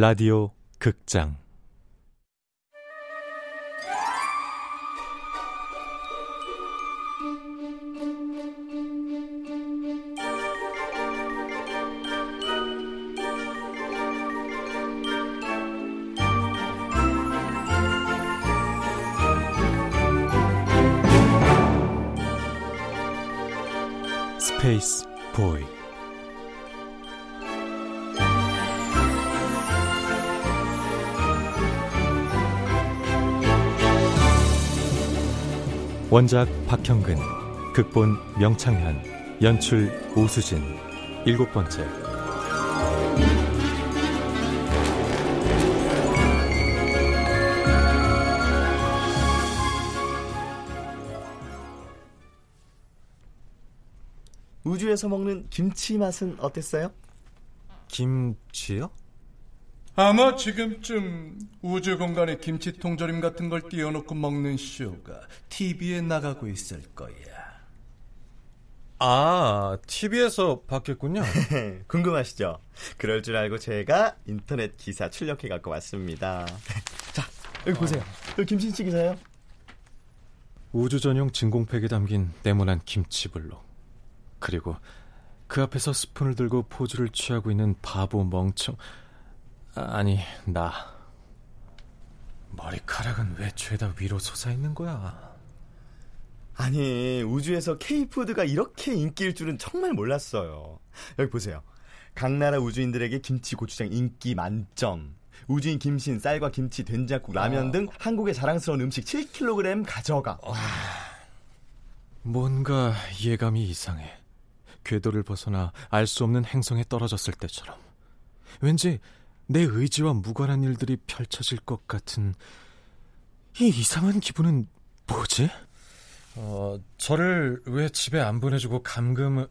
라디오 극장 원작 박형근, 극본 명창현, 연출 오수진, 일곱 번째. 우주에서 먹는 김치 맛은 어땠어요? 김치요? 아마 지금쯤 우주 공간에 김치 통조림 같은 걸 띄워놓고 먹는 쇼가 TV에 나가고 있을 거야. 아, TV에서 봤겠군요. 궁금하시죠? 그럴 줄 알고 제가 인터넷 기사 출력해 갖고 왔습니다. 자, 여기 보세요. 여기 김치찌 기사요. 우주 전용 진공팩에 담긴 네모난 김치 블록. 그리고 그 앞에서 스푼을 들고 포즈를 취하고 있는 바보 멍청. 아니, 나. 머리카락은 왜 죄다 위로 솟아있는 거야? 아니, 우주에서 K푸드가 이렇게 인기일 줄은 정말 몰랐어요. 여기 보세요. 각 나라 우주인들에게 김치 고추장 인기 만점. 우주인 김신, 쌀과 김치, 된장국, 라면 등 한국의 자랑스러운 음식 7kg 가져가. 뭔가 예감이 이상해. 궤도를 벗어나 알 수 없는 행성에 떨어졌을 때처럼. 왠지 내 의지와 무관한 일들이 펼쳐질 것 같은 이 이상한 기분은 뭐지? 어, 저를 왜 집에 안 보내주고 감금을...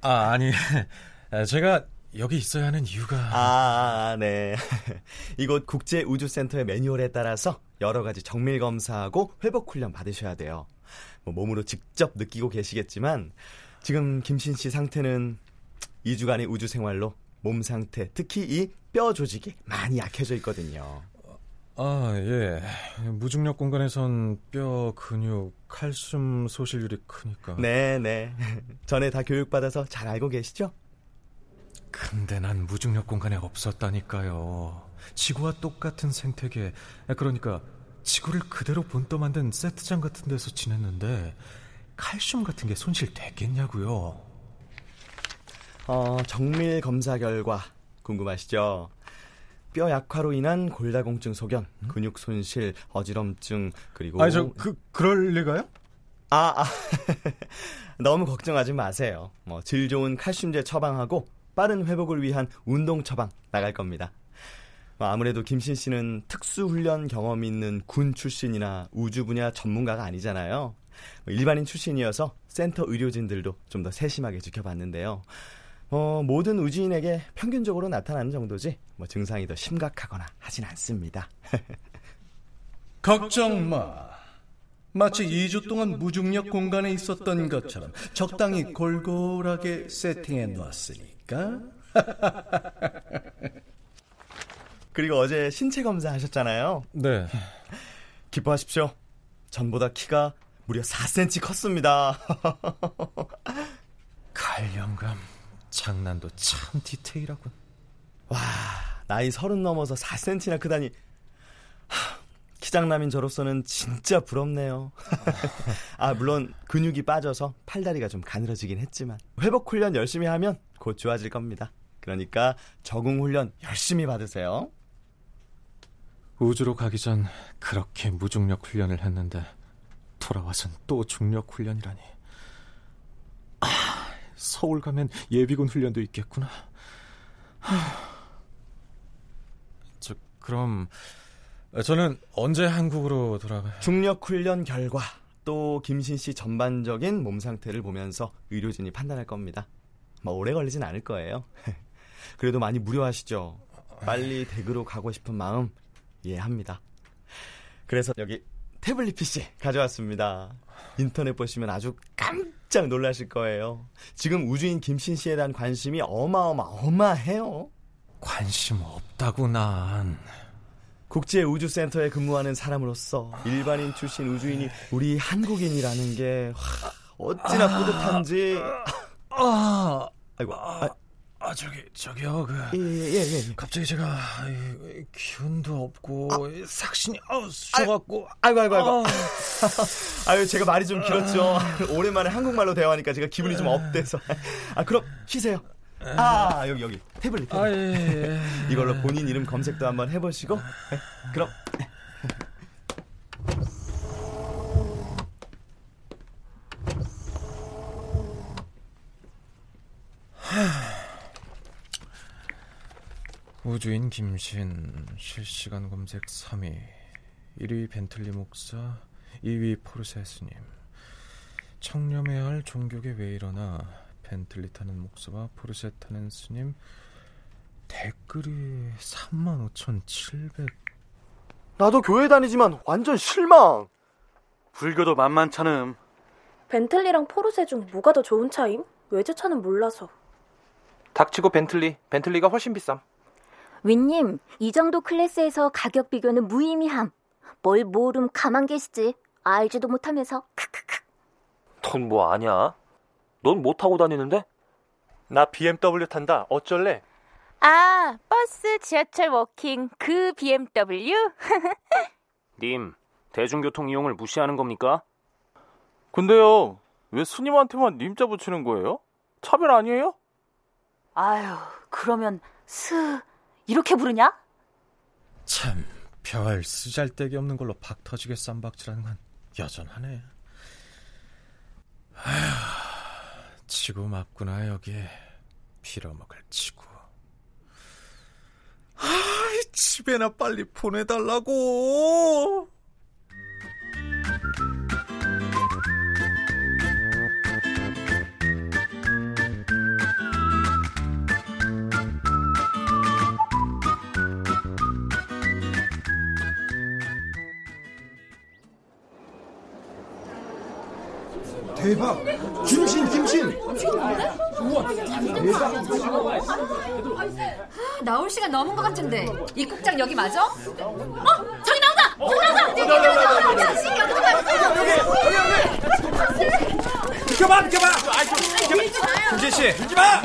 아, 아니, 제가 여기 있어야 하는 이유가... 아, 네. 이곳 국제 우주 센터의 매뉴얼에 따라서 여러 가지 정밀 검사하고 회복 훈련 받으셔야 돼요. 뭐 몸으로 직접 느끼고 계시겠지만 지금 김신 씨 상태는 2주간의 우주 생활로 몸 상태, 특히 이 뼈 조직이 많이 약해져 있거든요. 아, 예. 무중력 공간에선 뼈, 근육, 칼슘 소실률이 크니까. 네, 네. 전에 다 교육받아서 잘 알고 계시죠? 근데 난 무중력 공간에 없었다니까요. 지구와 똑같은 생태계, 그러니까 지구를 그대로 본떠 만든 세트장 같은 데서 지냈는데 칼슘 같은 게 손실 됐겠냐고요. 어, 정밀 검사 결과 궁금하시죠? 뼈 약화로 인한 골다공증 소견, 음? 근육 손실, 어지럼증, 그리고 아니 저그 그럴 리가요? 아, 아. 너무 걱정하지 마세요. 뭐 질 좋은 칼슘제 처방하고 빠른 회복을 위한 운동 처방 나갈 겁니다. 뭐 아무래도 김신 씨는 특수 훈련 경험이 있는 군 출신이나 우주 분야 전문가가 아니잖아요. 뭐 일반인 출신이어서 센터 의료진들도 좀 더 세심하게 지켜봤는데요. 어, 모든 우주인에게 평균적으로 나타나는 정도지 뭐 증상이 더 심각하거나 하진 않습니다. 걱정 마. 마치 2주 동안 무중력 공간에 있었던 것처럼 적당히 골골하게 세팅해 놨으니까. 그리고 어제 신체 검사 하셨잖아요. 네. 기뻐하십시오. 전보다 키가 무려 4cm 컸습니다. 칼영감. 장난도 참 디테일하군. 와, 나이 서른 넘어서 4cm나 크다니. 하, 키장남인 저로서는 진짜 부럽네요. 아, 물론 근육이 빠져서 팔다리가 좀 가늘어지긴 했지만 회복 훈련 열심히 하면 곧 좋아질 겁니다. 그러니까 적응 훈련 열심히 받으세요. 우주로 가기 전 그렇게 무중력 훈련을 했는데 돌아와선 또 중력 훈련이라니. 서울 가면 예비군 훈련도 있겠구나. 저 그럼 저는 언제 한국으로 돌아가요? 중력 훈련 결과 또 김신 씨 전반적인 몸 상태를 보면서 의료진이 판단할 겁니다. 뭐 오래 걸리진 않을 거예요. 그래도 많이 무료하시죠. 빨리 댁으로 가고 싶은 마음 이해합니다. 그래서 여기 태블릿 PC 가져왔습니다. 인터넷 보시면 아주 깜짝 놀라실 거예요. 지금 우주인 김신 씨에 대한 관심이 어마어마어마해요. 관심 없다고 난. 국제 우주센터에 근무하는 사람으로서 일반인 출신 우주인이 우리 한국인이라는 게 어찌나 뿌듯한지. 아, 아이고, 아, 아 저기 저기요 그 예, 예, 예, 예. 갑자기 제가 이, 기운도 없고 삭신이 아우 쑤셔갖고 아이고, 아이고, 아이고. 아, 아유, 제가 말이 좀 길었죠. 오랜만에 한국말로 대화하니까 제가 기분이 좀 up돼서. 아, 그럼 쉬세요. 아, 여기, 여기. 태블릿, 태블릿. 아, 예, 예. 이걸로 본인 이름 검색도 한번 해보시고. 네, 그럼. 우주인 김신 실시간 검색 3위 1위 벤틀리 목사 2위 포르세 스님 청렴해야 할 종교계 왜 이러나 벤틀리 타는 목사와 포르세 타는 스님 댓글이 35,700 나도 교회 다니지만 완전 실망. 불교도 만만찮음. 벤틀리랑 포르쉐 중 뭐가 더 좋은 차임? 외제차는 몰라서. 닥치고 벤틀리. 벤틀리가 훨씬 비쌈. 윗님, 이 정도 클래스에서 가격 비교는 무의미함. 뭘 모름 가만 계시지. 알지도 못하면서. 크크크. 넌 뭐 아냐? 넌 뭐 타고 다니는데? 나 BMW 탄다. 어쩔래? 아, 버스, 지하철, walking, 그 BMW? 님, 대중교통 이용을 무시하는 겁니까? 근데요, 왜 스님한테만 님자 붙이는 거예요? 차별 아니에요? 아유, 그러면 스 이렇게 부르냐? 참, 별 쓰잘데기 없는 걸로 박 터지게 쌈박질하는 건 여전하네. 아휴, 치고 맞구나 여기에 빌어먹을 치고. 아이, 집에나 빨리 보내달라고. 대박! 김신, 김신! 나올 시간 넘은 것 같은데 이 국장 여기 맞아? 어? 저기 나온다! 저기 나온다! 저기 나온다! 당신 여기서 비켜봐, 비켜봐! 김신 씨,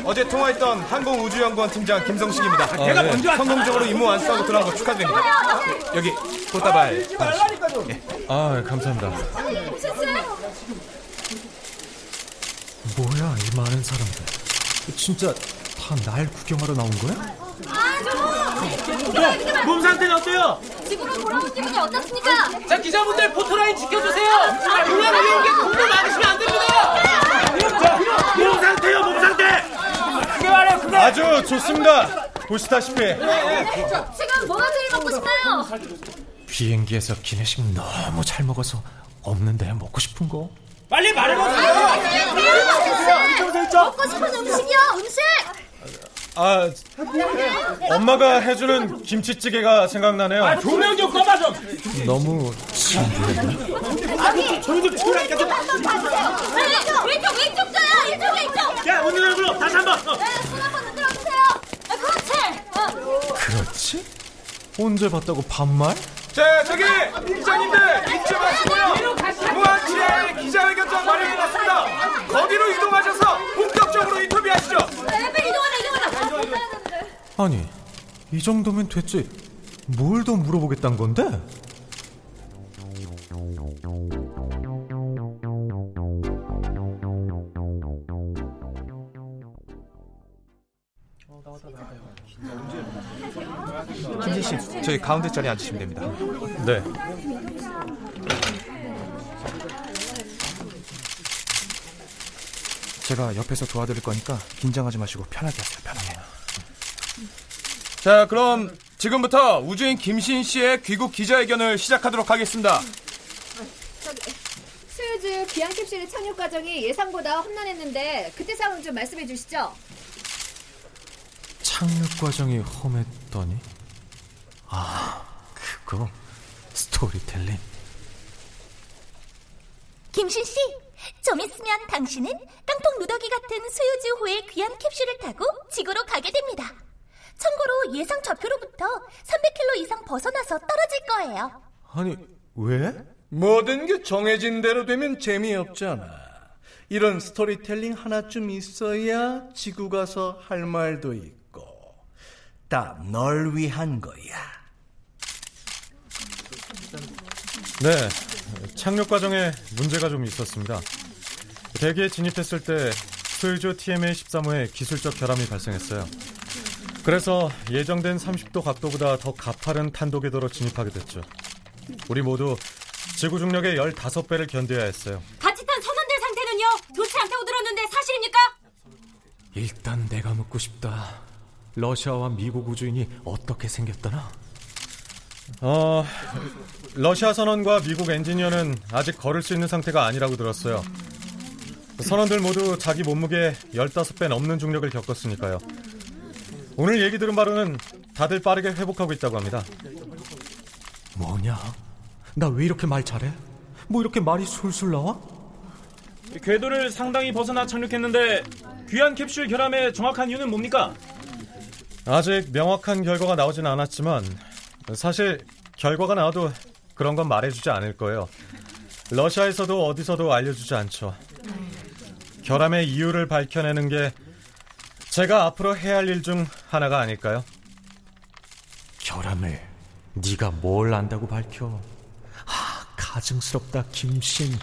어제 통화했던 항공우주연구원 팀장 김성식입니다. 내가 먼저 성공적으로 임무 완수하고 돌아온 거 축하드립니다. 여기 꽃다발. 아, 감사합니다. 뭐야, 이 많은 사람들. 진짜 다 날 구경하러 나온 거야? 몸 상태는 어때요? 집으로 돌아온 기분이 어떻습니까? 자 기자분들 포토라인 지켜주세요. 물론 이런 게 공부 많으시면 안 됩니다. 몸 상태요 몸 상태. 그게 말이에요 그게. 아주 좋습니다. 보시다시피 지금 뭐가 제일 먹고 싶나요? 비행기에서 기내식 너무 잘 먹어서 없는데 먹고 싶은 거? 빨리 말해보세요. 먹고 싶은 음식이요 음식! 아 엄마가 해주는 김치찌개가 생각나네요. 조명 좀 꺼봐 좀. 너무 신기해. 저희들 치우라니까 좀. 네, 왼쪽 왼쪽 저요 이쪽 왼쪽! 야 오늘 얼굴로 다시 한 번. 어. 네, 손 한번 흔들어 주세요 아, 그렇지! 어. 그렇지? 언제 봤다고 반말? 자 저기 기자님들 잊지 마시고요. 무한치의 기자회견장 마련해놨습니다. 거기로 이동하셔서 본격적으로 인터뷰하시죠. 네, 빨리 이동하라 이동하라 아니, 이 정도면 됐지. 뭘더 물어보겠다는 건데? 김진 씨, 저희 가운데 자리에 앉으시면 됩니다. 네. 제가 옆에서 도와드릴 거니까 긴장하지 마시고 편하게 하세요, 편하게. 자, 그럼 지금부터 우주인 김신 씨의 귀국 기자회견을 시작하도록 하겠습니다. 소유주 비행캡슐의 착륙 과정이 예상보다 험난했는데 그때 상황 좀 말씀해 주시죠. 과정이 험했더니? 아, 그거 스토리텔링. 김신 씨, 좀 있으면 당신은 깡통 누더기 같은 소유주호의 귀한 캡슐을 타고 지구로 가게 됩니다. 참고로 예상 좌표로부터 300km 이상 벗어나서 떨어질 거예요. 아니, 왜? 모든 게 정해진 대로 되면 재미없잖아. 이런 스토리텔링 하나쯤 있어야 지구 가서 할 말도 있고 다 널 위한 거야. 네, 착륙 과정에 문제가 좀 있었습니다. 대기에 진입했을 때 소유주 TMA 13호에 기술적 결함이 발생했어요. 그래서 예정된 30도 각도보다 더 가파른 탄도 궤도로 진입하게 됐죠. 우리 모두 지구 중력의 15배를 견뎌야 했어요. 같이 탄 선원들 상태는요? 좋지 않다고 들었는데 사실입니까? 일단 내가 묻고 싶다. 러시아와 미국 우주인이 어떻게 생겼더나? 어, 러시아 선원과 미국 엔지니어는 아직 걸을 수 있는 상태가 아니라고 들었어요. 선원들 모두 자기 몸무게 15배 넘는 중력을 겪었으니까요. 오늘 얘기 들은 바로는 다들 빠르게 회복하고 있다고 합니다. 뭐냐? 나 왜 이렇게 말 잘해? 뭐 이렇게 말이 술술 나와? 궤도를 상당히 벗어나 착륙했는데 귀한 캡슐 결함의 정확한 이유는 뭡니까? 아직 명확한 결과가 나오진 않았지만 사실 결과가 나와도 그런 건 말해주지 않을 거예요. 러시아에서도 어디서도 알려주지 않죠. 결함의 이유를 밝혀내는 게 제가 앞으로 해야 할 일 중 하나가 아닐까요? 결함을 네가 뭘 안다고 밝혀? 아, 가증스럽다 김신.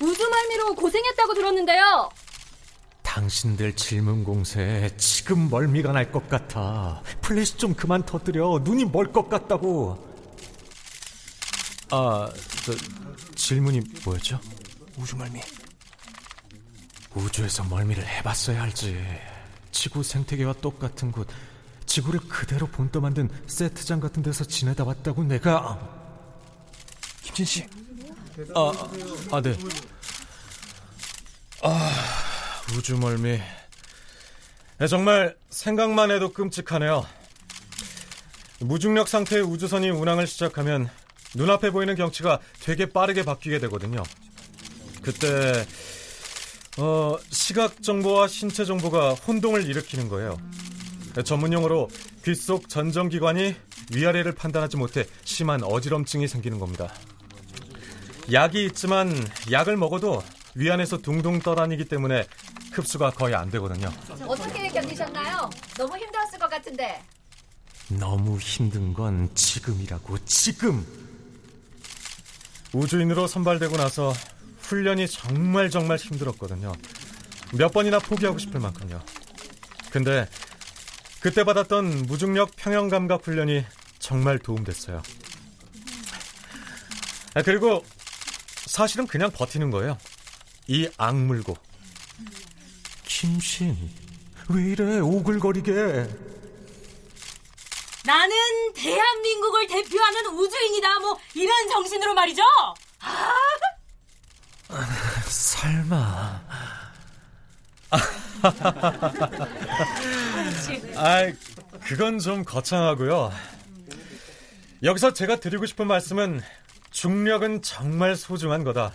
우주 멀미로 고생했다고 들었는데요. 당신들 질문 공세에 지금 멀미가 날 것 같아. 플래시 좀 그만 터뜨려. 눈이 멀 것 같다고. 아, 저, 질문이 뭐였죠? 우주 멀미. 우주에서 멀미를 해봤어야 알지. 지구 생태계와 똑같은 곳, 지구를 그대로 본떠 만든 세트장 같은 데서 지내다 왔다고 내가. 김진 씨. 아, 아, 네. 아, 우주 멀미. 네, 정말 생각만 해도 끔찍하네요. 무중력 상태의 우주선이 운항을 시작하면 눈앞에 보이는 경치가 되게 빠르게 바뀌게 되거든요. 그때 어, 시각 정보와 신체 정보가 혼동을 일으키는 거예요. 전문 용어로 귓속 전정기관이 위아래를 판단하지 못해 심한 어지럼증이 생기는 겁니다. 약이 있지만 약을 먹어도 위안에서 둥둥 떠다니기 때문에 흡수가 거의 안 되거든요. 어떻게 견디셨나요? 너무 힘들었을 것 같은데. 너무 힘든 건 지금이라고 지금. 우주인으로 선발되고 나서 훈련이 정말 정말 힘들었거든요. 몇 번이나 포기하고 싶을 만큼요. 근데 그때 받았던 무중력 평형 감각 훈련이 정말 도움됐어요. 아, 그리고 사실은 그냥 버티는 거예요. 이 악물고. 김신, 왜 이래 오글거리게. 나는 대한민국을 대표하는 우주인이다. 뭐 이런 정신으로 말이죠. 아! 설마. 아, 그건 좀 거창하고요. 여기서 제가 드리고 싶은 말씀은 중력은 정말 소중한 거다.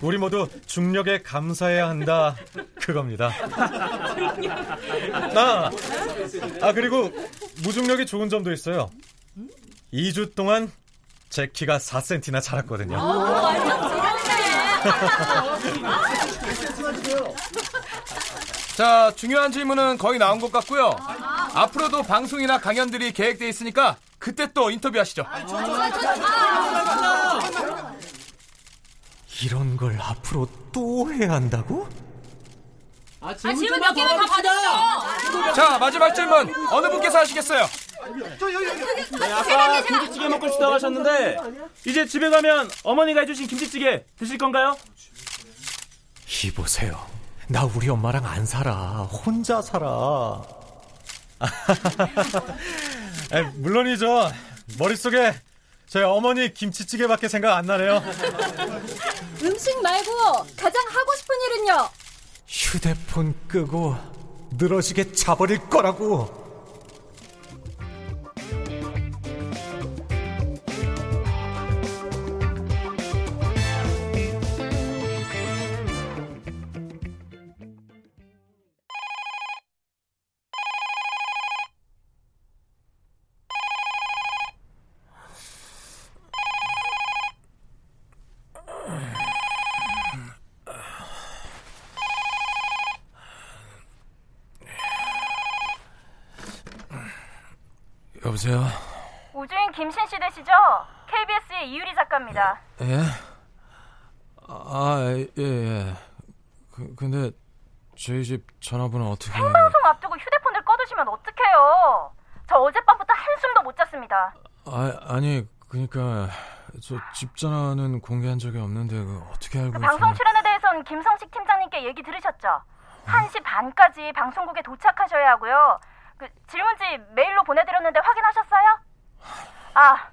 우리 모두 중력에 감사해야 한다. 그겁니다. 아, 아 그리고 무중력이 좋은 점도 있어요. 2주 동안 제 키가 4cm나 자랐거든요. 자, 중요한 질문은 거의 나온 것 같고요. 앞으로도 방송이나 강연들이 계획돼 있으니까 그때 또 인터뷰하시죠. 이런 걸 앞으로 또 해야 한다고? 아, 질문 몇다 받았어. 자, 마지막 질문. 어느 분께서 하시겠어요? 네, 아까 김치찌개 먹고 싶다고 하셨는데 이제 집에 가면 어머니가 해주신 김치찌개 드실 건가요? 이보세요. 나 우리 엄마랑 안 살아. 혼자 살아. 에, 물론이죠. 머릿속에 저희 어머니 김치찌개밖에 생각 안 나네요. 음식 말고 가장 하고 싶은 일은요? 휴대폰 끄고 늘어지게 자버릴 거라고. 여보세요? 우주인 김신 씨 되시죠? KBS의 이유리 작가입니다. 예? 아, 예, 예. 그, 근데 저희 집 전화번호 어떻게... 생방송 앞두고 휴대폰을 꺼두시면 어떡해요? 저 어젯밤부터 한숨도 못 잤습니다. 아, 아니, 그니까 저 집 전화는 공개한 적이 없는데 그 어떻게 알고... 그 방송 출연에 대해선 김성식 팀장님께 얘기 들으셨죠? 1시 반까지 방송국에 도착하셔야 하고요. 그 질문지 메일로 보내드렸는데 확인하셨어요? 아,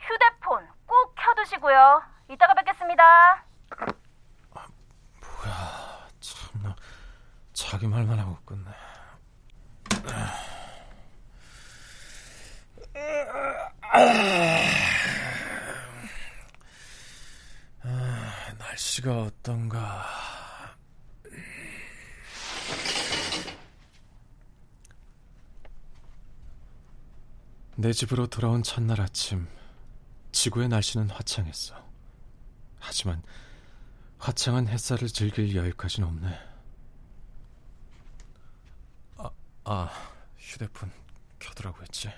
휴대폰 꼭 켜두시고요. 이따가 뵙겠습니다. 뭐야, 참나 자기 말만 하고 끝내. 아, 날씨가 어떤가. 내 집으로 돌아온 첫날 아침, 지구의 날씨는 화창했어. 하지만 화창한 햇살을 즐길 여유까지는 없네. 아, 아 휴대폰 켜두라고 했지.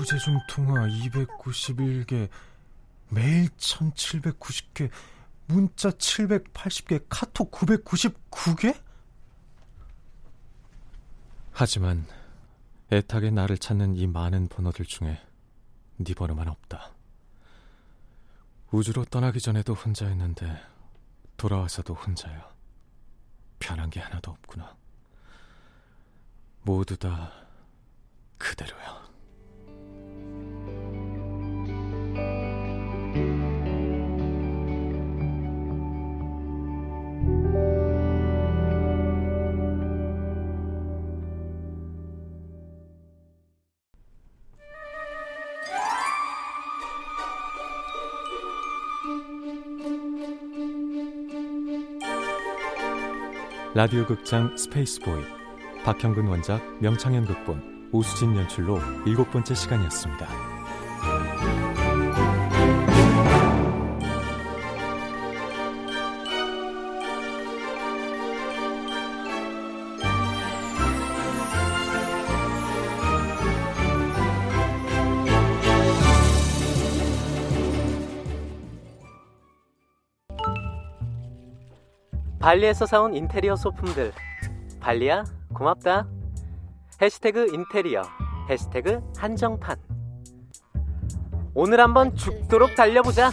부재중 통화 291개, 메일 1790개, 문자 780개, 카톡 999개? 하지만 애타게 나를 찾는 이 많은 번호들 중에 네 번호만 없다. 우주로 떠나기 전에도 혼자였는데 돌아와서도 혼자야. 변한 게 하나도 없구나. 모두 다 그대로야. 라디오 극장 스페이스보이 박형근 원작 명창현 극본 오수진 연출로 일곱 번째 시간이었습니다. 발리에서 사온 인테리어 소품들. 발리야 고맙다. 해시태그 인테리어 해시태그 한정판. 오늘 한번 죽도록 달려보자.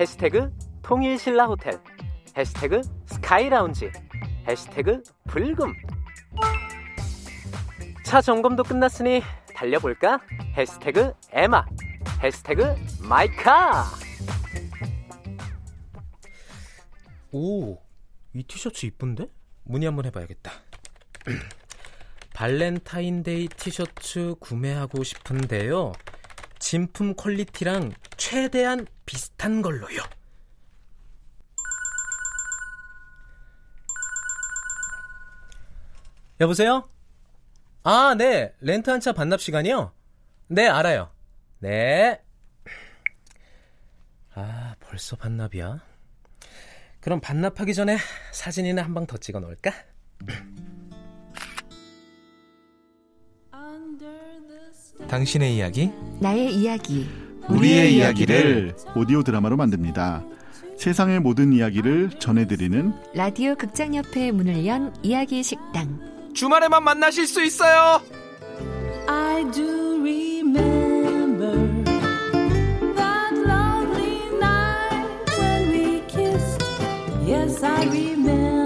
해시태그 통일신라 호텔. 해시태그 스카이라운지. 해시태그 불금. 차 점검도 끝났으니 달려볼까? 해시태그 에마. 해시태그 마이카. 오, 이 티셔츠 이쁜데? 문의 한번 해봐야겠다. 발렌타인데이 티셔츠 구매하고 싶은데요. 진품 quality랑 최대한 비슷한 걸로요. 여보세요? 아, 네. 렌트 한 차 반납 시간이요? 네, 알아요. 네. 아, 벌써 반납이야? 그럼 반납하기 전에 사진이나 한 방 더 찍어 놓을까? 당신의 이야기, 나의 이야기, 우리의 이야기를 오디오 드라마로 만듭니다. 세상의 모든 이야기를 전해드리는 라디오 극장 옆에 문을 연 이야기 식당. 주말에만 만나실 수 있어요. I do I remember.